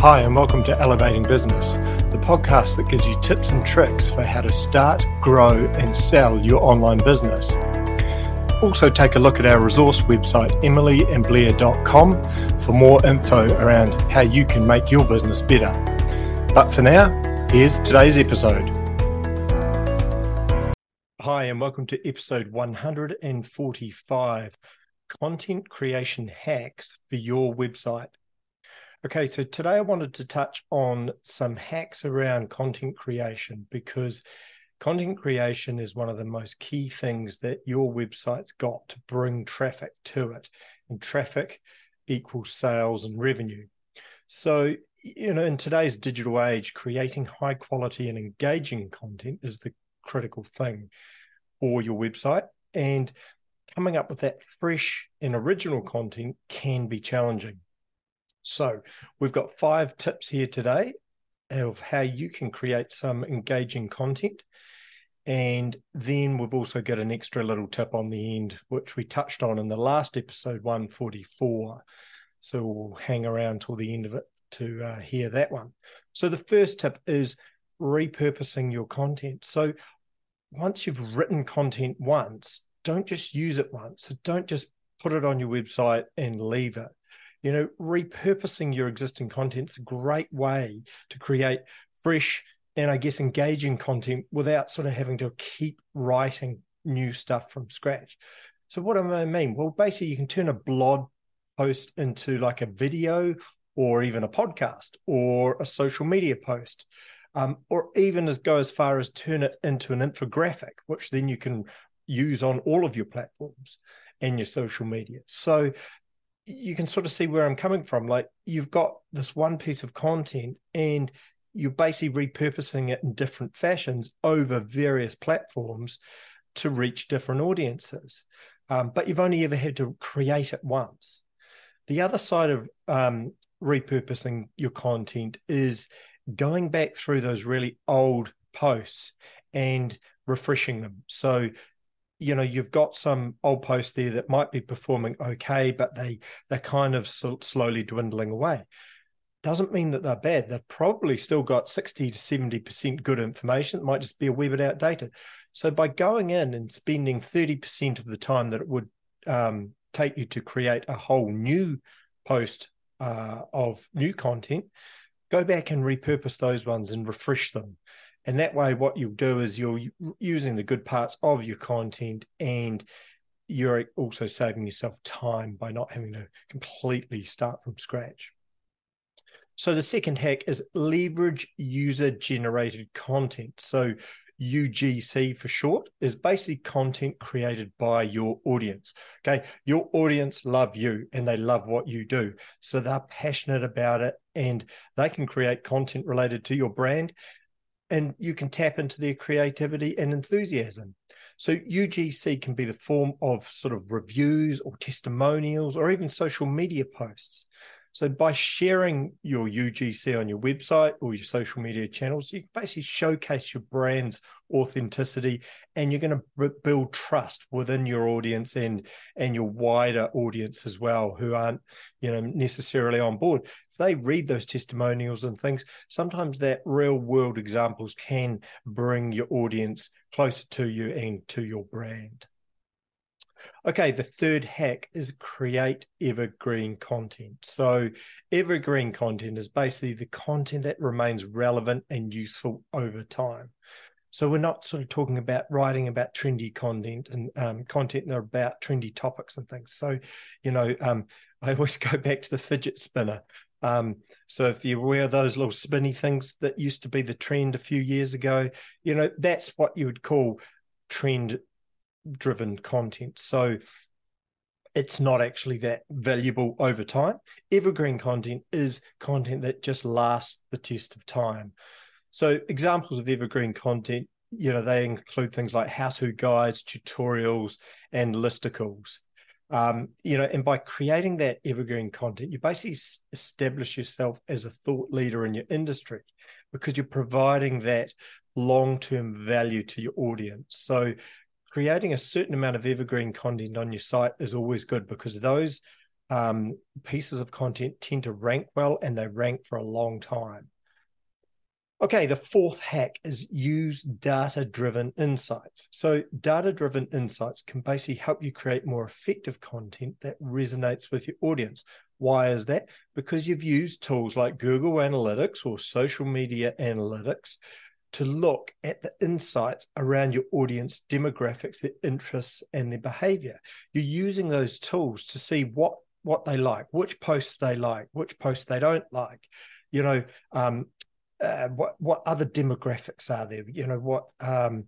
Hi, and welcome to Elevating Business, the podcast that gives you tips and tricks for how to start, grow, and sell your online business. Also, take a look at our resource website, emilyandblair.com, for more info around how you can make your business better. But for now, here's today's episode. Hi, and welcome to episode 145 Content Creation Hacks for Your Website. Okay, so today I wanted to touch on some hacks around content creation because content creation is one of the most key things that your website's got to bring traffic to it. And traffic equals sales and revenue. So, you know, in today's digital age, creating high quality and engaging content is the critical thing for your website. And coming up with that fresh and original content can be challenging. So, we've got five tips here today of how you can create some engaging content. And then we've also got an extra little tip on the end, which we touched on in the last episode 144. So, we'll hang around till the end of it to uh, hear that one. So, the first tip is repurposing your content. So, once you've written content once, don't just use it once. So, don't just put it on your website and leave it you know, repurposing your existing content is a great way to create fresh and I guess engaging content without sort of having to keep writing new stuff from scratch. So what do I mean? Well, basically you can turn a blog post into like a video or even a podcast or a social media post. Um, or even as go as far as turn it into an infographic, which then you can use on all of your platforms and your social media. So you can sort of see where I'm coming from. Like you've got this one piece of content and you're basically repurposing it in different fashions over various platforms to reach different audiences. Um, but you've only ever had to create it once. The other side of um, repurposing your content is going back through those really old posts and refreshing them. So you know you've got some old posts there that might be performing okay but they they're kind of slowly dwindling away. Doesn't mean that they're bad. They've probably still got 60 to 70% good information it might just be a wee bit outdated. So by going in and spending 30% of the time that it would um, take you to create a whole new post uh, of new content go back and repurpose those ones and refresh them and that way, what you'll do is you're using the good parts of your content and you're also saving yourself time by not having to completely start from scratch. So, the second hack is leverage user generated content. So, UGC for short is basically content created by your audience. Okay. Your audience love you and they love what you do. So they're passionate about it and they can create content related to your brand and you can tap into their creativity and enthusiasm. So UGC can be the form of sort of reviews or testimonials or even social media posts. So by sharing your UGC on your website or your social media channels, you can basically showcase your brand's authenticity and you're going to build trust within your audience and and your wider audience as well who aren't you know necessarily on board. If they read those testimonials and things sometimes that real world examples can bring your audience closer to you and to your brand Okay, the third hack is create evergreen content. So, evergreen content is basically the content that remains relevant and useful over time. So, we're not sort of talking about writing about trendy content and um, content that are about trendy topics and things. So, you know, um, I always go back to the fidget spinner. Um, so if you wear those little spinny things that used to be the trend a few years ago, you know, that's what you would call trend driven content. So it's not actually that valuable over time. Evergreen content is content that just lasts the test of time. So examples of evergreen content, you know, they include things like how-to guides, tutorials, and listicles. Um, you know, and by creating that evergreen content, you basically establish yourself as a thought leader in your industry because you're providing that long-term value to your audience. So creating a certain amount of evergreen content on your site is always good because those um, pieces of content tend to rank well and they rank for a long time. Okay, the fourth hack is use data driven insights. So, data driven insights can basically help you create more effective content that resonates with your audience. Why is that? Because you've used tools like Google Analytics or social media analytics to look at the insights around your audience demographics, their interests, and their behavior. You're using those tools to see what what they like, which posts they like, which posts they don't like. You know, um, uh, what what other demographics are there? You know, what um,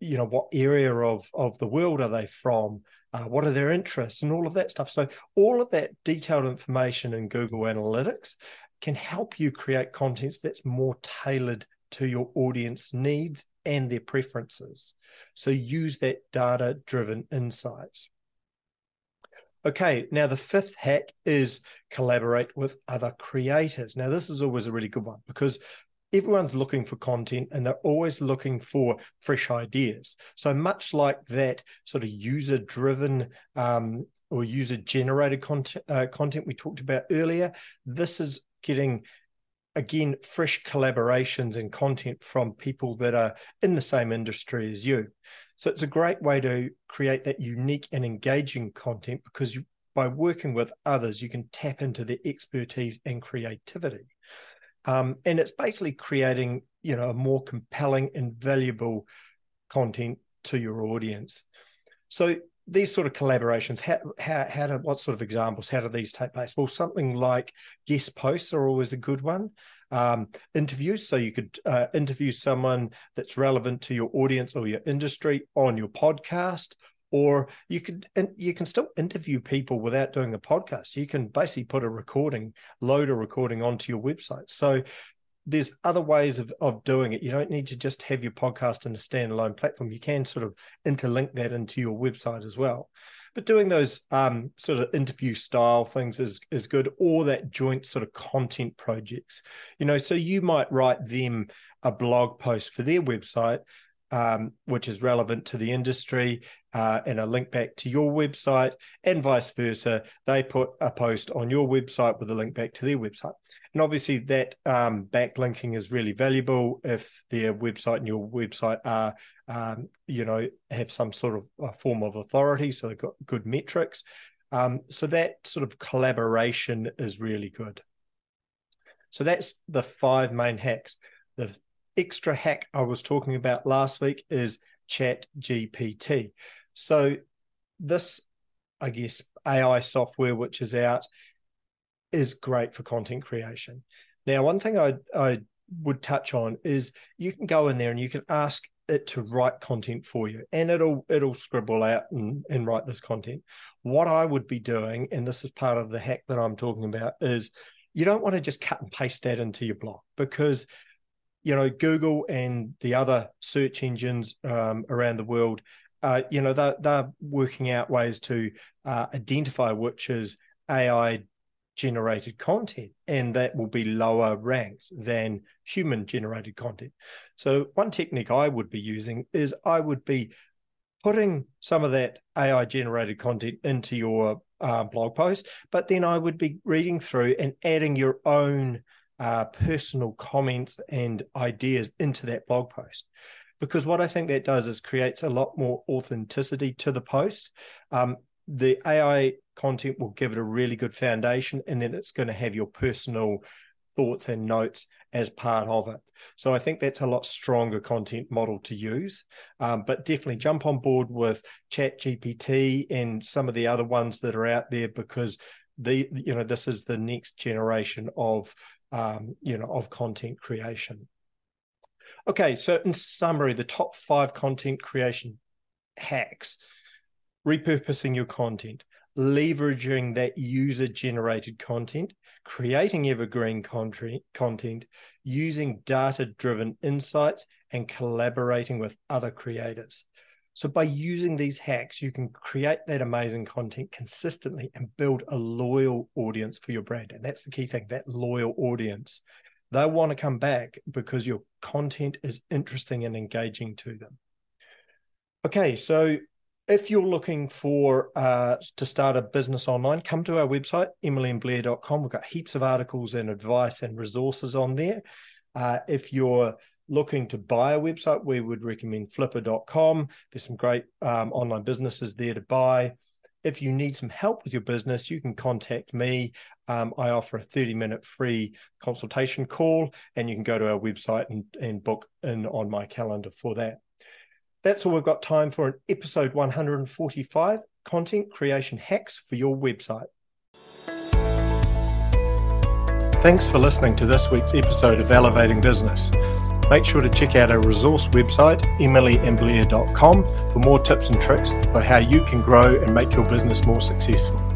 you know, what area of of the world are they from? Uh, what are their interests and all of that stuff. So all of that detailed information in Google Analytics can help you create content that's more tailored to your audience needs and their preferences. So use that data driven insights. Okay, now the fifth hack is collaborate with other creators. Now, this is always a really good one because everyone's looking for content and they're always looking for fresh ideas. So, much like that sort of user driven um, or user generated uh, content we talked about earlier, this is getting again fresh collaborations and content from people that are in the same industry as you. So it's a great way to create that unique and engaging content because you, by working with others you can tap into their expertise and creativity. Um, and it's basically creating you know a more compelling and valuable content to your audience. So these sort of collaborations, how, how, how do, what sort of examples, how do these take place? Well, something like guest posts are always a good one. Um, interviews, so you could uh, interview someone that's relevant to your audience or your industry on your podcast, or you could you can still interview people without doing a podcast. You can basically put a recording, load a recording onto your website. So there's other ways of, of doing it. You don't need to just have your podcast in a standalone platform. You can sort of interlink that into your website as well. But doing those um, sort of interview style things is is good, or that joint sort of content projects. You know, so you might write them a blog post for their website, um, which is relevant to the industry, uh, and a link back to your website, and vice versa. They put a post on your website with a link back to their website. And obviously, that um, backlinking is really valuable if their website and your website are, um, you know, have some sort of a form of authority. So they've got good metrics. Um, so that sort of collaboration is really good. So that's the five main hacks. The extra hack I was talking about last week is Chat GPT. So this, I guess, AI software which is out is great for content creation. Now, one thing I I would touch on is you can go in there and you can ask it to write content for you and it'll it'll scribble out and, and write this content what i would be doing and this is part of the hack that i'm talking about is you don't want to just cut and paste that into your blog because you know, Google and the other search engines um, around the world, uh, you know, they're, they're working out ways to uh, identify which is AI generated content, and that will be lower ranked than human generated content. So, one technique I would be using is I would be putting some of that AI generated content into your uh, blog post, but then I would be reading through and adding your own uh, personal comments and ideas into that blog post. Because what I think that does is creates a lot more authenticity to the post. Um, the AI content will give it a really good foundation, and then it's going to have your personal thoughts and notes as part of it. So I think that's a lot stronger content model to use. Um, but definitely jump on board with Chat GPT and some of the other ones that are out there because the you know this is the next generation of um, you know, of content creation. Okay, so in summary, the top five content creation hacks repurposing your content, leveraging that user generated content, creating evergreen content, using data driven insights, and collaborating with other creators. So, by using these hacks, you can create that amazing content consistently and build a loyal audience for your brand. And that's the key thing that loyal audience. They want to come back because your content is interesting and engaging to them. Okay, so if you're looking for uh, to start a business online, come to our website, emilyandblair.com. We've got heaps of articles and advice and resources on there. Uh, if you're looking to buy a website, we would recommend flippa.com. There's some great um, online businesses there to buy. If you need some help with your business, you can contact me. Um, I offer a 30 minute free consultation call, and you can go to our website and, and book in on my calendar for that. That's all we've got time for in episode 145 content creation hacks for your website. Thanks for listening to this week's episode of Elevating Business. Make sure to check out our resource website, emilyandblair.com, for more tips and tricks for how you can grow and make your business more successful.